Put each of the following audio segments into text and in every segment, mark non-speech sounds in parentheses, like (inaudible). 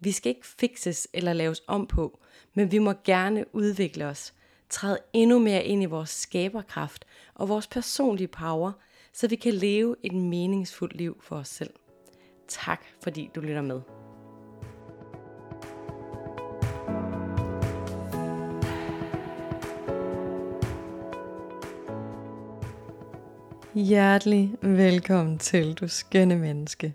Vi skal ikke fikses eller laves om på, men vi må gerne udvikle os, træde endnu mere ind i vores skaberkraft og vores personlige power, så vi kan leve et meningsfuldt liv for os selv. Tak fordi du lytter med. Hjertelig velkommen til, du skønne menneske.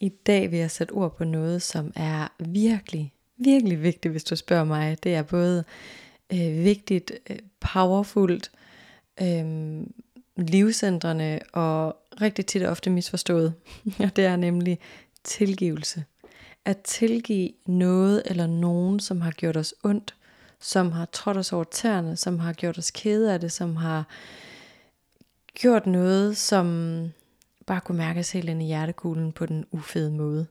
I dag vil jeg sætte ord på noget, som er virkelig, virkelig vigtigt, hvis du spørger mig. Det er både øh, vigtigt, øh, powerfult, øh, livsændrende og rigtig tit og ofte misforstået. (laughs) og det er nemlig tilgivelse. At tilgive noget eller nogen, som har gjort os ondt, som har trådt os over tæerne, som har gjort os kede af det, som har gjort noget, som bare kunne mærkes helt ind i hjertekuglen på den ufede måde.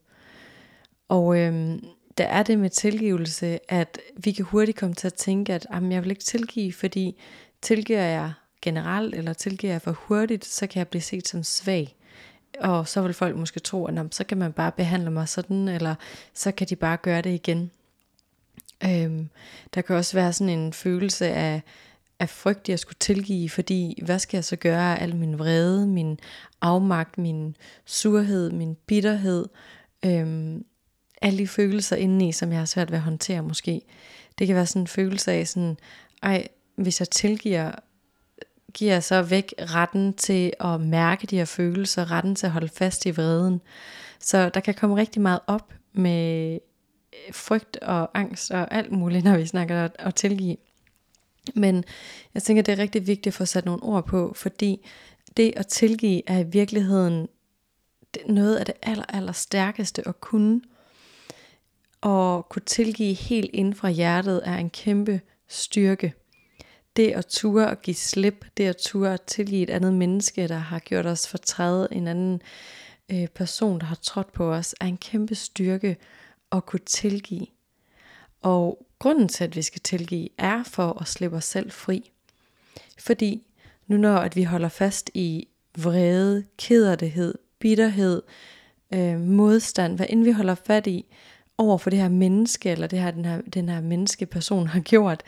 Og øhm, der er det med tilgivelse, at vi kan hurtigt komme til at tænke, at jamen, jeg vil ikke tilgive, fordi tilgiver jeg generelt, eller tilgiver jeg for hurtigt, så kan jeg blive set som svag. Og så vil folk måske tro, at jamen, så kan man bare behandle mig sådan, eller så kan de bare gøre det igen. Øhm, der kan også være sådan en følelse af, af frygt, jeg skulle tilgive, fordi hvad skal jeg så gøre af al min vrede, min afmagt, min surhed, min bitterhed, øhm, alle de følelser indeni, som jeg har svært ved at håndtere måske. Det kan være sådan en følelse af sådan, ej, hvis jeg tilgiver, giver jeg så væk retten til at mærke de her følelser, retten til at holde fast i vreden. Så der kan komme rigtig meget op med øh, frygt og angst og alt muligt, når vi snakker at tilgive. Men jeg tænker, det er rigtig vigtigt at få sat nogle ord på, fordi det at tilgive er i virkeligheden noget af det aller, aller stærkeste at kunne. Og kunne tilgive helt ind fra hjertet er en kæmpe styrke. Det at ture at give slip, det at ture at tilgive et andet menneske, der har gjort os fortræde en anden øh, person, der har trådt på os, er en kæmpe styrke at kunne tilgive. Og grunden til, at vi skal tilgive, er for at slippe os selv fri. Fordi nu når at vi holder fast i vrede, kederlighed, bitterhed, øh, modstand, hvad end vi holder fat i over for det her menneske, eller det her, den, her, den her menneskeperson har gjort,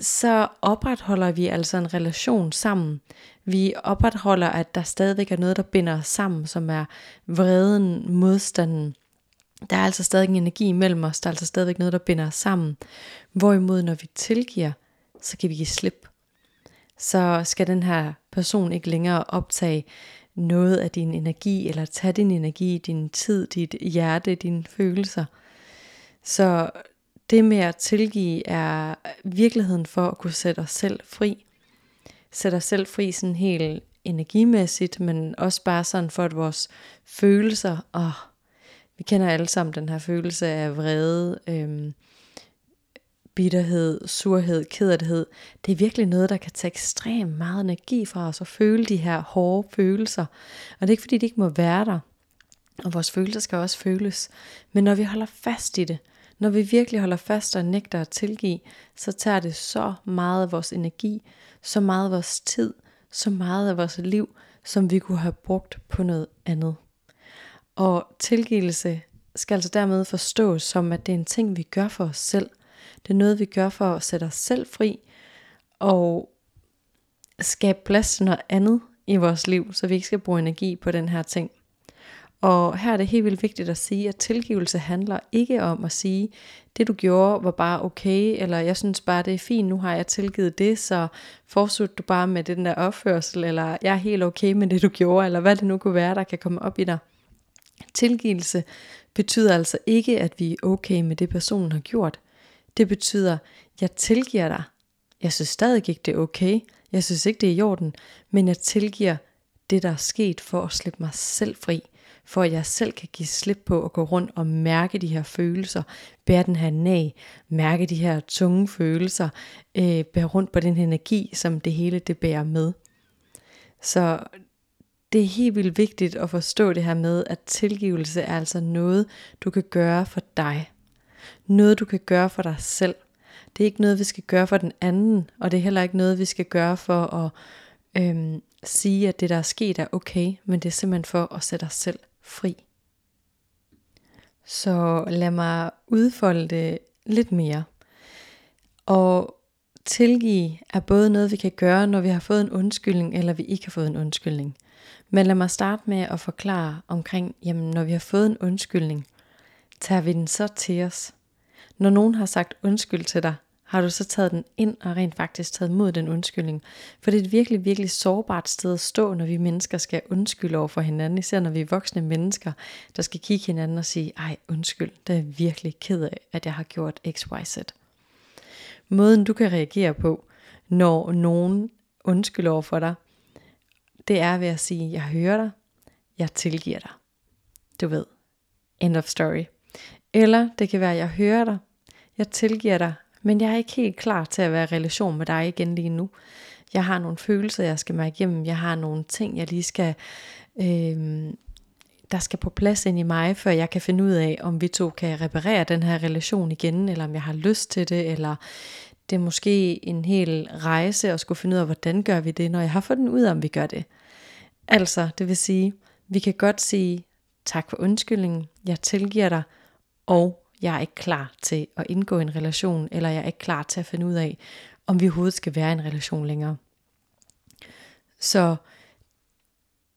så opretholder vi altså en relation sammen. Vi opretholder, at der stadigvæk er noget, der binder os sammen, som er vreden, modstanden, der er altså stadig en energi imellem os, der er altså stadigvæk noget, der binder os sammen. Hvorimod når vi tilgiver, så kan vi give slip. Så skal den her person ikke længere optage noget af din energi, eller tage din energi, din tid, dit hjerte, dine følelser. Så det med at tilgive er virkeligheden for at kunne sætte os selv fri. Sætte os selv fri sådan helt energimæssigt, men også bare sådan for at vores følelser, og vi kender alle sammen den her følelse af vrede, øhm, bitterhed, surhed, kederlighed. Det er virkelig noget, der kan tage ekstremt meget energi fra os at føle de her hårde følelser. Og det er ikke fordi, de ikke må være der. Og vores følelser skal også føles. Men når vi holder fast i det, når vi virkelig holder fast og nægter at tilgive, så tager det så meget af vores energi, så meget af vores tid, så meget af vores liv, som vi kunne have brugt på noget andet. Og tilgivelse skal altså dermed forstås som, at det er en ting, vi gør for os selv. Det er noget, vi gør for at sætte os selv fri og skabe plads til noget andet i vores liv, så vi ikke skal bruge energi på den her ting. Og her er det helt vildt vigtigt at sige, at tilgivelse handler ikke om at sige, det du gjorde var bare okay, eller jeg synes bare det er fint, nu har jeg tilgivet det, så fortsæt du bare med den der opførsel, eller jeg er helt okay med det du gjorde, eller hvad det nu kunne være, der kan komme op i dig. Tilgivelse betyder altså ikke, at vi er okay med det, personen har gjort. Det betyder, jeg tilgiver dig. Jeg synes stadig ikke, det er okay. Jeg synes ikke, det er i orden. Men jeg tilgiver det, der er sket for at slippe mig selv fri. for at jeg selv kan give slip på at gå rundt og mærke de her følelser, bære den her nag, mærke de her tunge følelser, øh, bære rundt på den her energi, som det hele det bærer med. Så det er helt vildt vigtigt at forstå det her med, at tilgivelse er altså noget, du kan gøre for dig. Noget, du kan gøre for dig selv. Det er ikke noget, vi skal gøre for den anden, og det er heller ikke noget, vi skal gøre for at øhm, sige, at det, der er sket, er okay, men det er simpelthen for at sætte os selv fri. Så lad mig udfolde det lidt mere. Og tilgive er både noget, vi kan gøre, når vi har fået en undskyldning, eller vi ikke har fået en undskyldning. Men lad mig starte med at forklare omkring, jamen når vi har fået en undskyldning, tager vi den så til os? Når nogen har sagt undskyld til dig, har du så taget den ind og rent faktisk taget mod den undskyldning? For det er et virkelig, virkelig sårbart sted at stå, når vi mennesker skal undskylde over for hinanden, især når vi er voksne mennesker, der skal kigge hinanden og sige, ej undskyld, det er virkelig ked af, at jeg har gjort x, y, z. Måden du kan reagere på, når nogen undskylder over for dig, det er ved at sige, jeg hører dig, jeg tilgiver dig. Du ved, end of story. Eller det kan være, jeg hører dig, jeg tilgiver dig, men jeg er ikke helt klar til at være i relation med dig igen lige nu. Jeg har nogle følelser, jeg skal mærke igennem. Jeg har nogle ting, jeg lige skal... Øh, der skal på plads ind i mig, før jeg kan finde ud af, om vi to kan reparere den her relation igen, eller om jeg har lyst til det, eller det er måske en hel rejse at skulle finde ud af, hvordan gør vi det, når jeg har fundet ud af, om vi gør det. Altså, det vil sige, vi kan godt sige, tak for undskyldningen, jeg tilgiver dig, og jeg er ikke klar til at indgå en relation, eller jeg er ikke klar til at finde ud af, om vi overhovedet skal være i en relation længere. Så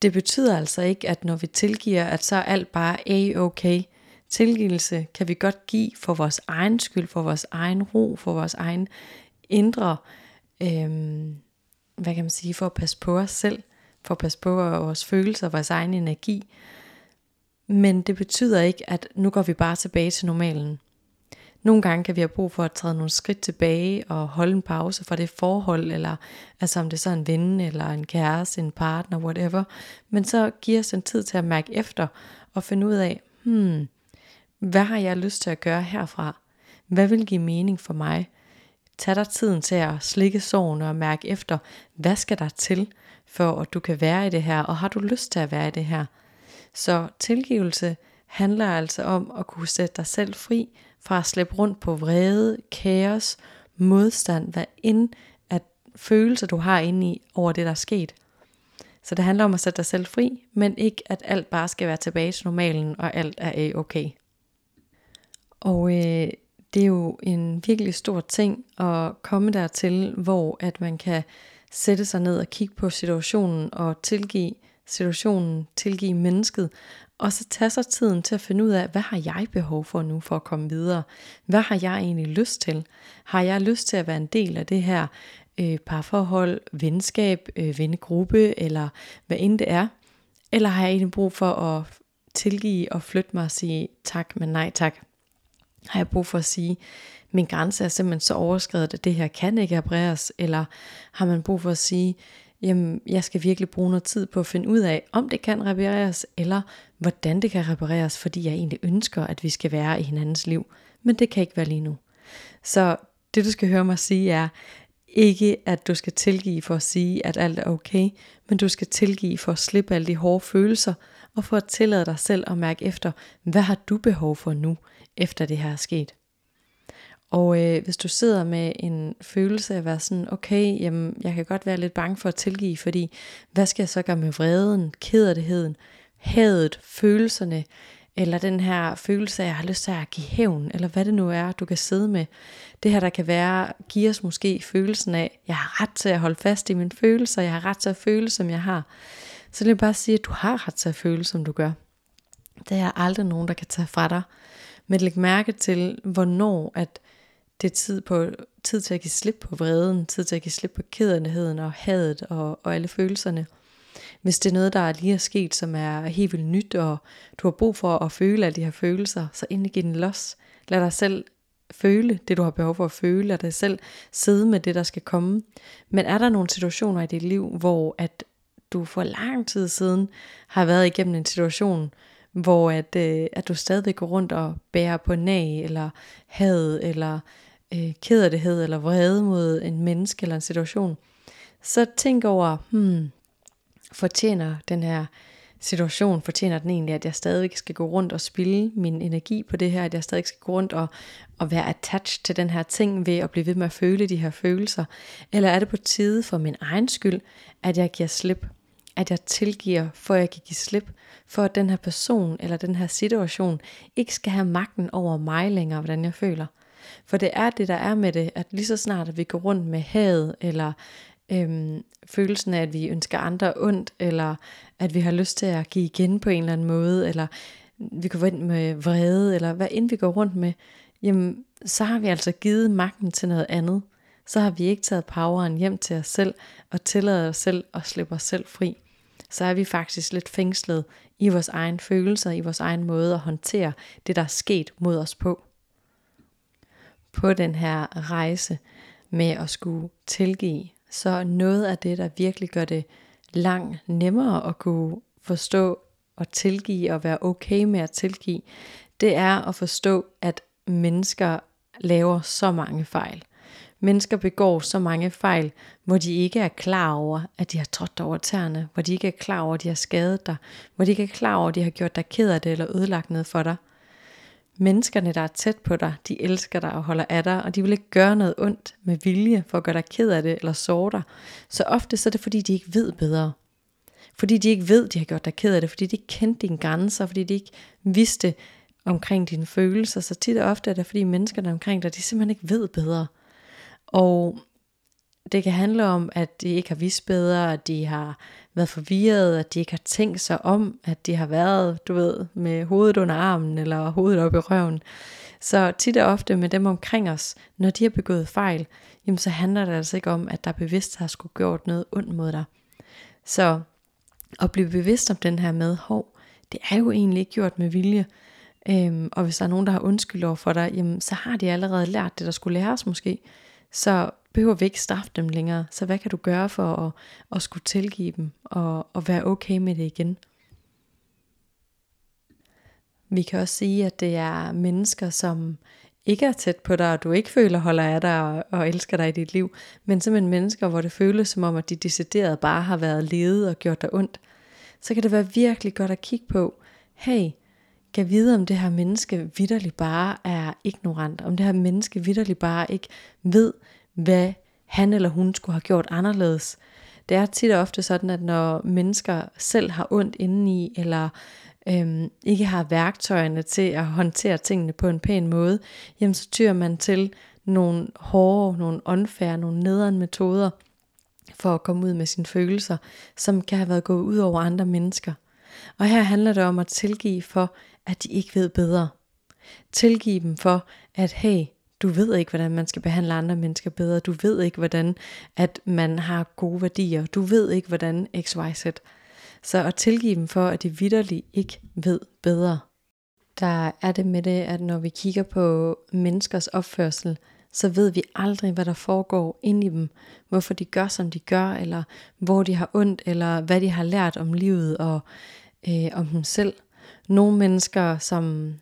det betyder altså ikke, at når vi tilgiver, at så er alt bare a-okay. Tilgivelse kan vi godt give for vores egen skyld, for vores egen ro, for vores egen indre, øhm, hvad kan man sige, for at passe på os selv, for at passe på vores følelser, vores egen energi. Men det betyder ikke, at nu går vi bare tilbage til normalen. Nogle gange kan vi have brug for at træde nogle skridt tilbage og holde en pause fra det forhold, eller altså om det er så en ven, eller en kæreste, en partner, whatever. Men så giver os en tid til at mærke efter og finde ud af, hmm, hvad har jeg lyst til at gøre herfra? Hvad vil give mening for mig? Tag dig tiden til at slikke sorgen og mærke efter, hvad skal der til, for at du kan være i det her, og har du lyst til at være i det her? Så tilgivelse handler altså om at kunne sætte dig selv fri fra at slippe rundt på vrede, kaos, modstand, hvad end at følelser du har inde i over det, der er sket. Så det handler om at sætte dig selv fri, men ikke at alt bare skal være tilbage til normalen, og alt er okay. Og øh, det er jo en virkelig stor ting at komme dertil, hvor at man kan sætte sig ned og kigge på situationen og tilgive situationen, tilgive mennesket, og så tage sig tiden til at finde ud af, hvad har jeg behov for nu for at komme videre? Hvad har jeg egentlig lyst til? Har jeg lyst til at være en del af det her øh, parforhold, venskab, øh, vennegruppe, eller hvad end det er? Eller har jeg egentlig brug for at tilgive og flytte mig og sige tak, men nej tak? Har jeg brug for at sige, min grænse er simpelthen så overskrevet, at det her kan ikke repareres? Eller har man brug for at sige, jamen jeg skal virkelig bruge noget tid på at finde ud af, om det kan repareres, eller hvordan det kan repareres, fordi jeg egentlig ønsker, at vi skal være i hinandens liv. Men det kan ikke være lige nu. Så det du skal høre mig sige er, ikke at du skal tilgive for at sige, at alt er okay, men du skal tilgive for at slippe alle de hårde følelser, og for at tillade dig selv at mærke efter, hvad har du behov for nu, efter det her er sket. Og øh, hvis du sidder med en følelse af at være sådan, okay, jamen, jeg kan godt være lidt bange for at tilgive, fordi hvad skal jeg så gøre med vreden, kederligheden, hadet, følelserne, eller den her følelse af, at jeg har lyst til at give hævn, eller hvad det nu er, du kan sidde med. Det her, der kan være, giver os måske følelsen af, jeg har ret til at holde fast i mine følelser, jeg har ret til at føle, som jeg har. Så det er bare at sige, at du har ret til at føle, som du gør. Det er aldrig nogen, der kan tage fra dig. Men læg mærke til, hvornår at det er tid, på, tid til at give slip på vreden, tid til at give slip på kederligheden og hadet og, og alle følelserne. Hvis det er noget, der lige er sket, som er helt vildt nyt, og du har brug for at føle alle de her følelser, så endelig giv den los. Lad dig selv føle det, du har behov for at føle, lad dig selv sidde med det, der skal komme. Men er der nogle situationer i dit liv, hvor at du for lang tid siden har været igennem en situation, hvor at, øh, at du stadigvæk går rundt og bærer på nag, eller had, eller øh, kederlighed, eller vrede mod en menneske eller en situation, så tænk over, hmm, fortjener den her situation, fortjener den egentlig, at jeg stadigvæk skal gå rundt og spille min energi på det her, at jeg stadig skal gå rundt og, og være attached til den her ting ved at blive ved med at føle de her følelser? Eller er det på tide for min egen skyld, at jeg giver slip? At jeg tilgiver, for at jeg kan give slip, for at den her person eller den her situation ikke skal have magten over mig længere, hvordan jeg føler. For det er det, der er med det, at lige så snart at vi går rundt med had, eller øhm, følelsen af, at vi ønsker andre ondt, eller at vi har lyst til at give igen på en eller anden måde, eller vi går rundt med vrede, eller hvad end vi går rundt med, jamen, så har vi altså givet magten til noget andet. Så har vi ikke taget poweren hjem til os selv, og tillader os selv at slippe os selv fri. Så er vi faktisk lidt fængslet i vores egen følelser, i vores egen måde at håndtere det, der er sket mod os på. På den her rejse med at skulle tilgive, så noget af det, der virkelig gør det langt nemmere at kunne forstå og tilgive og være okay med at tilgive, det er at forstå, at mennesker laver så mange fejl. Mennesker begår så mange fejl, hvor de ikke er klar over, at de har trådt dig over tæerne, hvor de ikke er klar over, at de har skadet dig, hvor de ikke er klar over, at de har gjort dig ked af det eller ødelagt noget for dig. Menneskerne, der er tæt på dig, de elsker dig og holder af dig, og de vil ikke gøre noget ondt med vilje for at gøre dig ked af det eller såre dig. Så ofte så er det fordi, de ikke ved bedre. Fordi de ikke ved, de har gjort dig ked af det, fordi de ikke kendte dine grænser, fordi de ikke vidste omkring dine følelser. Så tit og ofte er det fordi menneskerne omkring dig, de simpelthen ikke ved bedre. Og det kan handle om, at de ikke har vidst bedre, at de har været forvirret, at de ikke har tænkt sig om, at de har været, du ved, med hovedet under armen eller hovedet op i røven. Så tit og ofte med dem omkring os, når de har begået fejl, jamen så handler det altså ikke om, at der bevidst har skulle gjort noget ondt mod dig. Så at blive bevidst om den her med, hov, det er jo egentlig ikke gjort med vilje. Øhm, og hvis der er nogen, der har undskyld over for dig, jamen så har de allerede lært det, der skulle læres måske. Så behøver vi ikke straffe dem længere. Så hvad kan du gøre for at, at skulle tilgive dem og, og være okay med det igen? Vi kan også sige, at det er mennesker, som ikke er tæt på dig, og du ikke føler holder af dig og, og elsker dig i dit liv, men simpelthen mennesker, hvor det føles som om, at de decideret bare har været ledet og gjort dig ondt, så kan det være virkelig godt at kigge på, hey, kan vide, om det her menneske vidderligt bare er ignorant, om det her menneske vidderligt bare ikke ved, hvad han eller hun skulle have gjort anderledes. Det er tit og ofte sådan, at når mennesker selv har ondt indeni, eller øhm, ikke har værktøjerne til at håndtere tingene på en pæn måde, jamen så tyrer man til nogle hårde, nogle unfair, nogle nederen metoder for at komme ud med sine følelser, som kan have været gået ud over andre mennesker. Og her handler det om at tilgive for, at de ikke ved bedre. Tilgive dem for, at hey, du ved ikke, hvordan man skal behandle andre mennesker bedre. Du ved ikke, hvordan at man har gode værdier. Du ved ikke, hvordan XYZ. Så at tilgive dem for, at de vidderligt ikke ved bedre. Der er det med det, at når vi kigger på menneskers opførsel, så ved vi aldrig, hvad der foregår inde i dem. Hvorfor de gør, som de gør, eller hvor de har ondt, eller hvad de har lært om livet og øh, om dem selv. Nogle mennesker, som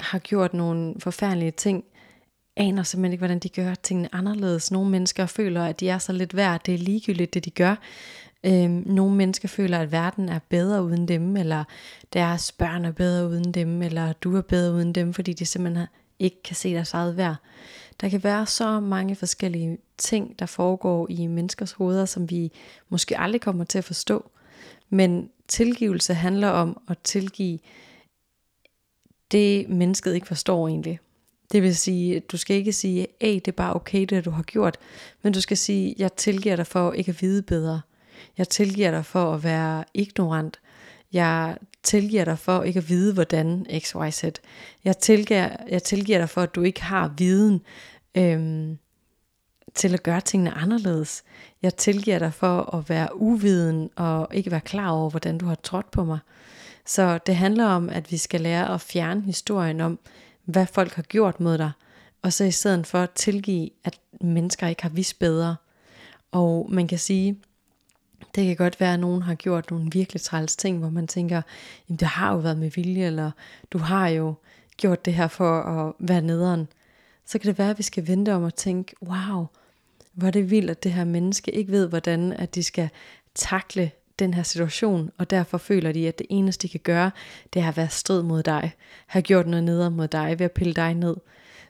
har gjort nogle forfærdelige ting, aner simpelthen ikke, hvordan de gør tingene anderledes. Nogle mennesker føler, at de er så lidt værd, det er ligegyldigt, det de gør. Øhm, nogle mennesker føler, at verden er bedre uden dem, eller deres børn er bedre uden dem, eller du er bedre uden dem, fordi de simpelthen ikke kan se deres eget værd. Der kan være så mange forskellige ting, der foregår i menneskers hoveder, som vi måske aldrig kommer til at forstå. Men tilgivelse handler om at tilgive det, mennesket ikke forstår egentlig. Det vil sige, du skal ikke sige, at det er bare okay, det du har gjort, men du skal sige, jeg tilgiver dig for ikke at vide bedre. Jeg tilgiver dig for at være ignorant. Jeg tilgiver dig for ikke at vide, hvordan XYZ. Jeg tilgiver, jeg tilgiver dig for, at du ikke har viden øhm, til at gøre tingene anderledes. Jeg tilgiver dig for at være uviden og ikke være klar over, hvordan du har trådt på mig. Så det handler om, at vi skal lære at fjerne historien om, hvad folk har gjort mod dig, og så i stedet for at tilgive, at mennesker ikke har vidst bedre. Og man kan sige, Det kan godt være, at nogen har gjort nogle virkelig træls ting, hvor man tænker, jamen det har jo været med vilje, eller du har jo gjort det her for at være nederen. Så kan det være, at vi skal vente om og tænke, wow, hvor det vildt, at det her menneske ikke ved, hvordan at de skal takle den her situation, og derfor føler de, at det eneste, de kan gøre, det er at være strid mod dig, have gjort noget neder mod dig, ved at pille dig ned.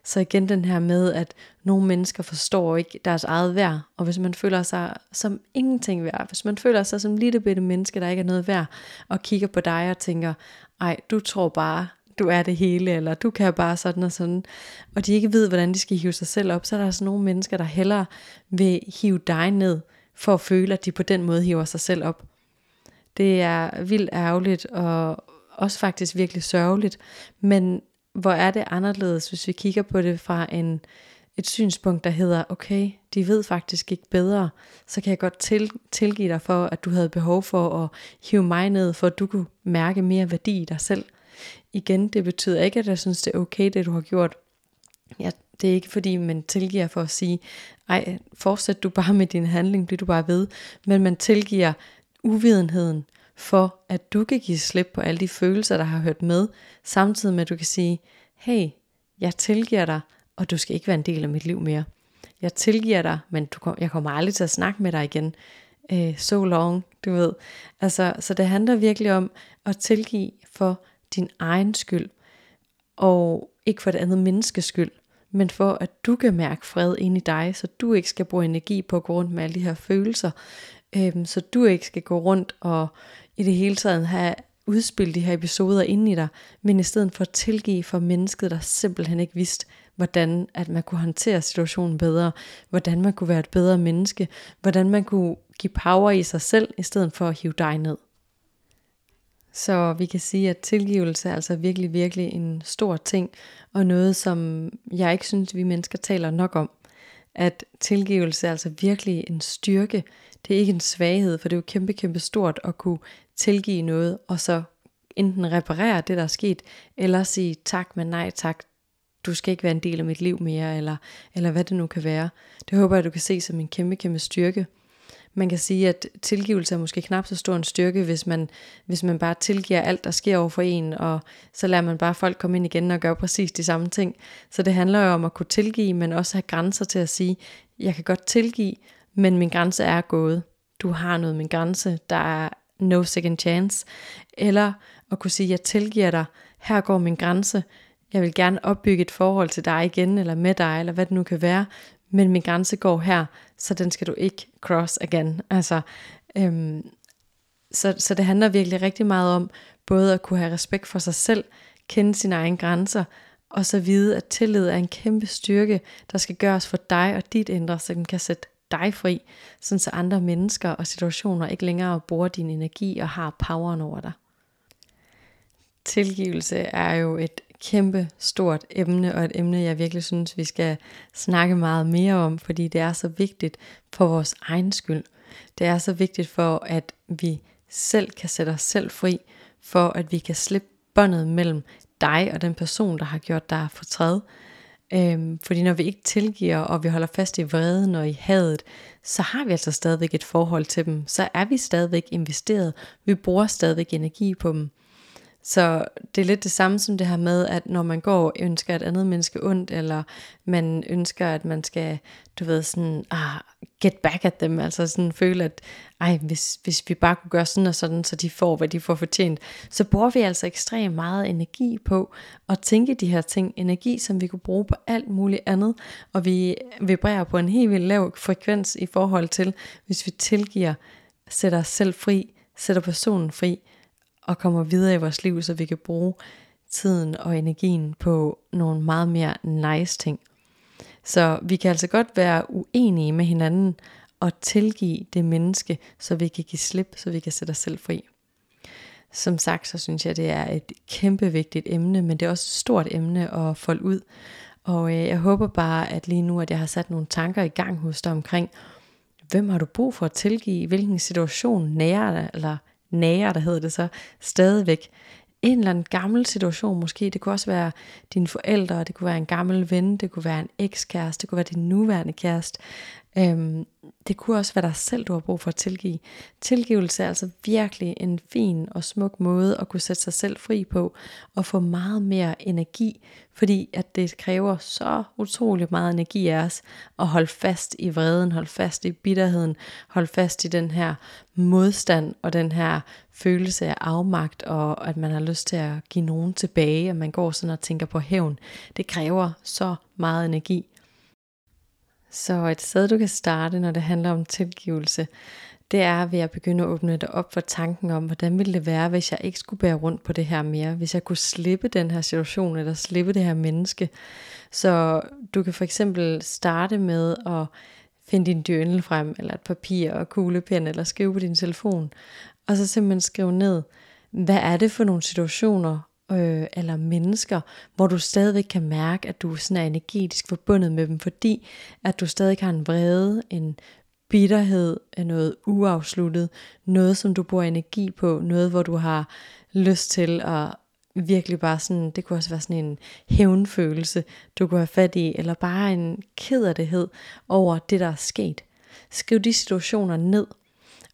Så igen den her med, at nogle mennesker forstår ikke deres eget værd, og hvis man føler sig som ingenting værd, hvis man føler sig som lille bitte menneske, der ikke er noget værd, og kigger på dig og tænker, ej, du tror bare, du er det hele, eller du kan bare sådan og sådan, og de ikke ved, hvordan de skal hive sig selv op, så er der altså nogle mennesker, der hellere vil hive dig ned, for at føle, at de på den måde hiver sig selv op. Det er vildt ærgerligt, og også faktisk virkelig sørgeligt, men hvor er det anderledes, hvis vi kigger på det fra en, et synspunkt, der hedder, okay, de ved faktisk ikke bedre, så kan jeg godt til, tilgive dig for, at du havde behov for at hive mig ned, for at du kunne mærke mere værdi i dig selv. Igen, det betyder ikke, at jeg synes, det er okay, det du har gjort. Ja, det er ikke fordi, man tilgiver for at sige, ej, fortsæt du bare med din handling, bliver du bare ved. Men man tilgiver uvidenheden for, at du kan give slip på alle de følelser, der har hørt med, samtidig med, at du kan sige, hey, jeg tilgiver dig, og du skal ikke være en del af mit liv mere. Jeg tilgiver dig, men du, jeg kommer aldrig til at snakke med dig igen. Øh, so long, du ved. Altså, så det handler virkelig om at tilgive for din egen skyld, og ikke for det andet menneskes skyld, men for at du kan mærke fred ind i dig, så du ikke skal bruge energi på at gå rundt med alle de her følelser, øhm, så du ikke skal gå rundt og i det hele taget have udspillet de her episoder ind i dig, men i stedet for at tilgive for mennesket, der simpelthen ikke vidste, hvordan at man kunne håndtere situationen bedre, hvordan man kunne være et bedre menneske, hvordan man kunne give power i sig selv, i stedet for at hive dig ned. Så vi kan sige, at tilgivelse er altså virkelig, virkelig en stor ting, og noget, som jeg ikke synes, vi mennesker taler nok om. At tilgivelse er altså virkelig en styrke. Det er ikke en svaghed, for det er jo kæmpe, kæmpe stort at kunne tilgive noget, og så enten reparere det, der er sket, eller sige tak, men nej tak, du skal ikke være en del af mit liv mere, eller, eller hvad det nu kan være. Det håber jeg, du kan se som en kæmpe, kæmpe styrke. Man kan sige, at tilgivelse er måske knap så stor en styrke, hvis man, hvis man bare tilgiver alt, der sker over for en, og så lader man bare folk komme ind igen og gøre præcis de samme ting. Så det handler jo om at kunne tilgive, men også have grænser til at sige, jeg kan godt tilgive, men min grænse er gået. Du har noget min grænse, der er no second chance. Eller at kunne sige, jeg tilgiver dig, her går min grænse, jeg vil gerne opbygge et forhold til dig igen, eller med dig, eller hvad det nu kan være, men min grænse går her, så den skal du ikke cross again. Altså, øhm, så, så det handler virkelig rigtig meget om, både at kunne have respekt for sig selv, kende sine egne grænser, og så vide, at tillid er en kæmpe styrke, der skal gøres for dig og dit indre, så den kan sætte dig fri, sådan så andre mennesker og situationer ikke længere bruger din energi og har poweren over dig. Tilgivelse er jo et kæmpe stort emne, og et emne, jeg virkelig synes, vi skal snakke meget mere om, fordi det er så vigtigt for vores egen skyld. Det er så vigtigt for, at vi selv kan sætte os selv fri, for at vi kan slippe båndet mellem dig og den person, der har gjort dig fortræd. Øhm, fordi når vi ikke tilgiver, og vi holder fast i vreden og i hadet, så har vi altså stadigvæk et forhold til dem. Så er vi stadigvæk investeret. Vi bruger stadigvæk energi på dem. Så det er lidt det samme som det her med, at når man går og ønsker et andet menneske ondt, eller man ønsker, at man skal, du ved, sådan, ah, get back at dem, altså sådan føle, at ej, hvis, hvis vi bare kunne gøre sådan og sådan, så de får, hvad de får fortjent, så bruger vi altså ekstremt meget energi på at tænke de her ting, energi, som vi kunne bruge på alt muligt andet, og vi vibrerer på en helt vildt lav frekvens i forhold til, hvis vi tilgiver, sætter os selv fri, sætter personen fri, og kommer videre i vores liv, så vi kan bruge tiden og energien på nogle meget mere nice ting. Så vi kan altså godt være uenige med hinanden og tilgive det menneske, så vi kan give slip, så vi kan sætte os selv fri. Som sagt, så synes jeg, det er et kæmpe vigtigt emne, men det er også et stort emne at folde ud. Og øh, jeg håber bare, at lige nu, at jeg har sat nogle tanker i gang hos dig omkring, hvem har du brug for at tilgive, hvilken situation nærer eller nager, der hedder det så, stadigvæk. En eller anden gammel situation måske, det kunne også være dine forældre, det kunne være en gammel ven, det kunne være en ekskæreste, det kunne være din nuværende kæreste. Øhm, det kunne også være dig selv, du har brug for at tilgive. Tilgivelse er altså virkelig en fin og smuk måde at kunne sætte sig selv fri på og få meget mere energi, fordi at det kræver så utrolig meget energi af os at holde fast i vreden, holde fast i bitterheden, holde fast i den her modstand og den her følelse af afmagt og at man har lyst til at give nogen tilbage, og man går sådan og tænker på hævn. Det kræver så meget energi. Så et sted, du kan starte, når det handler om tilgivelse, det er ved at begynde at åbne dig op for tanken om, hvordan ville det være, hvis jeg ikke skulle bære rundt på det her mere, hvis jeg kunne slippe den her situation, eller slippe det her menneske. Så du kan for eksempel starte med at finde din journal frem, eller et papir og kuglepen, eller skrive på din telefon, og så simpelthen skrive ned, hvad er det for nogle situationer, øh, eller mennesker, hvor du stadigvæk kan mærke, at du sådan er energetisk forbundet med dem, fordi at du stadig har en vrede, en bitterhed, øh, noget uafsluttet, noget som du bruger energi på, noget hvor du har lyst til at virkelig bare sådan, det kunne også være sådan en hævnfølelse, du kunne have fat i, eller bare en kederlighed over det, der er sket. Skriv de situationer ned,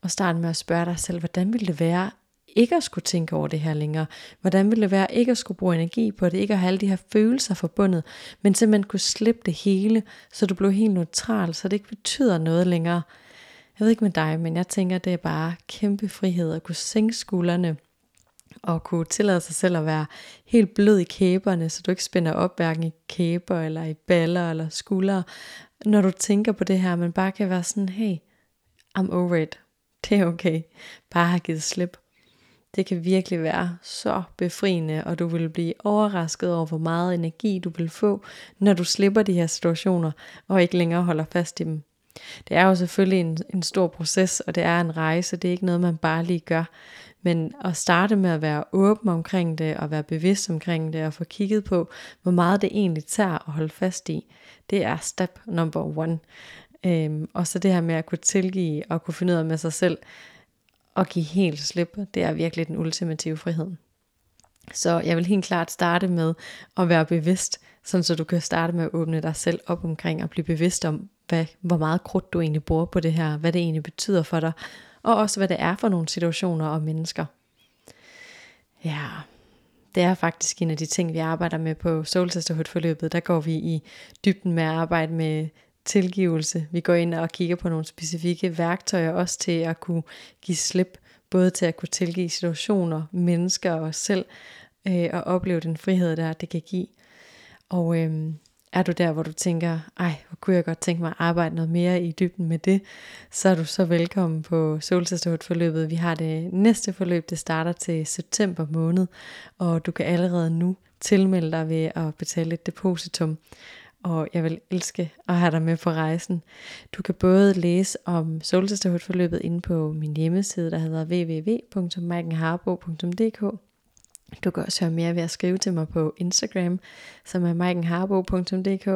og start med at spørge dig selv, hvordan ville det være, ikke at skulle tænke over det her længere? Hvordan ville det være ikke at skulle bruge energi på det, ikke at have alle de her følelser forbundet, men simpelthen kunne slippe det hele, så du blev helt neutral, så det ikke betyder noget længere. Jeg ved ikke med dig, men jeg tænker, det er bare kæmpe frihed at kunne sænke skuldrene, og kunne tillade sig selv at være helt blød i kæberne, så du ikke spænder op hverken i kæber eller i baller eller skuldre, når du tænker på det her, men bare kan være sådan, hey, I'm over it. Det er okay. Bare har givet slip. Det kan virkelig være så befriende, og du vil blive overrasket over, hvor meget energi du vil få, når du slipper de her situationer, og ikke længere holder fast i dem. Det er jo selvfølgelig en, en stor proces, og det er en rejse, det er ikke noget, man bare lige gør. Men at starte med at være åben omkring det, og være bevidst omkring det, og få kigget på, hvor meget det egentlig tager at holde fast i, det er step number one. Øhm, og så det her med at kunne tilgive og kunne finde ud af med sig selv, at give helt slip, det er virkelig den ultimative frihed. Så jeg vil helt klart starte med at være bevidst, sådan så du kan starte med at åbne dig selv op omkring og blive bevidst om, hvad, hvor meget krudt du egentlig bruger på det her, hvad det egentlig betyder for dig, og også hvad det er for nogle situationer og mennesker. Ja, det er faktisk en af de ting, vi arbejder med på Soul Sisterhood forløbet. Der går vi i dybden med at arbejde med tilgivelse. Vi går ind og kigger på nogle specifikke værktøjer også til at kunne give slip, både til at kunne tilgive situationer, mennesker og os selv, øh, og opleve den frihed, der det kan give. Og øh, er du der, hvor du tænker, ej, hvor kunne jeg godt tænke mig at arbejde noget mere i dybden med det, så er du så velkommen på Solsisterhood forløbet. Vi har det næste forløb, det starter til september måned, og du kan allerede nu tilmelde dig ved at betale et depositum og jeg vil elske at have dig med på rejsen. Du kan både læse om solsisterhood-forløbet inde på min hjemmeside, der hedder www.maikenharbo.dk. Du kan også høre mere ved at skrive til mig på Instagram, som er maikenharbo.dk,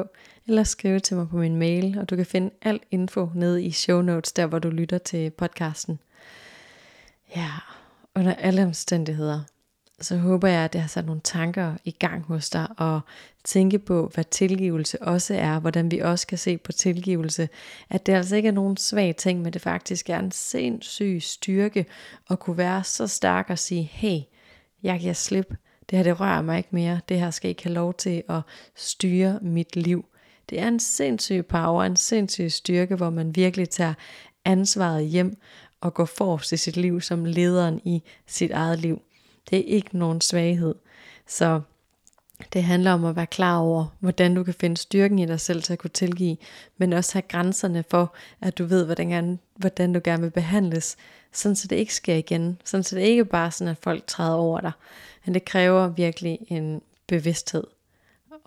eller skrive til mig på min mail, og du kan finde al info nede i show notes, der hvor du lytter til podcasten. Ja, under alle omstændigheder, så håber jeg, at det har sat nogle tanker i gang hos dig, og tænke på, hvad tilgivelse også er, hvordan vi også kan se på tilgivelse, at det altså ikke er nogen svag ting, men det faktisk er en sindssyg styrke, at kunne være så stærk og sige, hey, jeg giver slip, det her det rører mig ikke mere, det her skal ikke have lov til at styre mit liv. Det er en sindssyg power, en sindssyg styrke, hvor man virkelig tager ansvaret hjem og går forrest i sit liv som lederen i sit eget liv. Det er ikke nogen svaghed. Så det handler om at være klar over, hvordan du kan finde styrken i dig selv til at kunne tilgive, men også have grænserne for, at du ved, hvordan, hvordan du gerne vil behandles, sådan så det ikke sker igen. Sådan så det ikke bare er sådan, at folk træder over dig. Men det kræver virkelig en bevidsthed.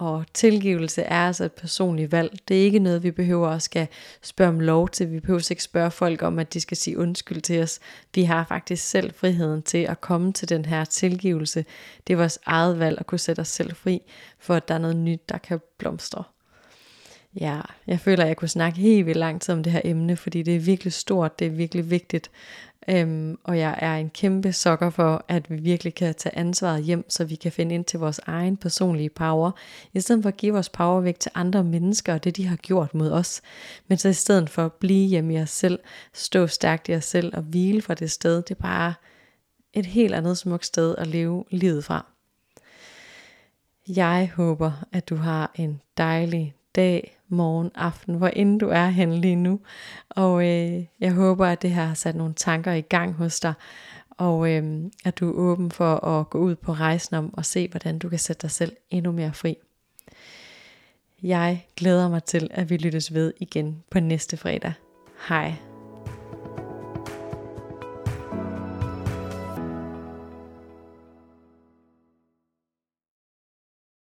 Og tilgivelse er altså et personligt valg. Det er ikke noget, vi behøver at skal spørge om lov til. Vi behøver ikke spørge folk om, at de skal sige undskyld til os. Vi har faktisk selv friheden til at komme til den her tilgivelse. Det er vores eget valg at kunne sætte os selv fri, for at der er noget nyt, der kan blomstre. Ja, jeg føler, at jeg kunne snakke helt vildt lang tid om det her emne, fordi det er virkelig stort, det er virkelig vigtigt. Øhm, og jeg er en kæmpe sokker for, at vi virkelig kan tage ansvaret hjem, så vi kan finde ind til vores egen personlige power, i stedet for at give vores power væk til andre mennesker og det, de har gjort mod os. Men så i stedet for at blive hjemme i os selv, stå stærkt i os selv og hvile fra det sted, det er bare et helt andet smukt sted at leve livet fra. Jeg håber, at du har en dejlig dag, morgen, aften, hvor end du er henne lige nu. Og øh, jeg håber, at det her har sat nogle tanker i gang hos dig, og øh, at du er åben for at gå ud på rejsen om og se, hvordan du kan sætte dig selv endnu mere fri. Jeg glæder mig til, at vi lyttes ved igen på næste fredag. Hej.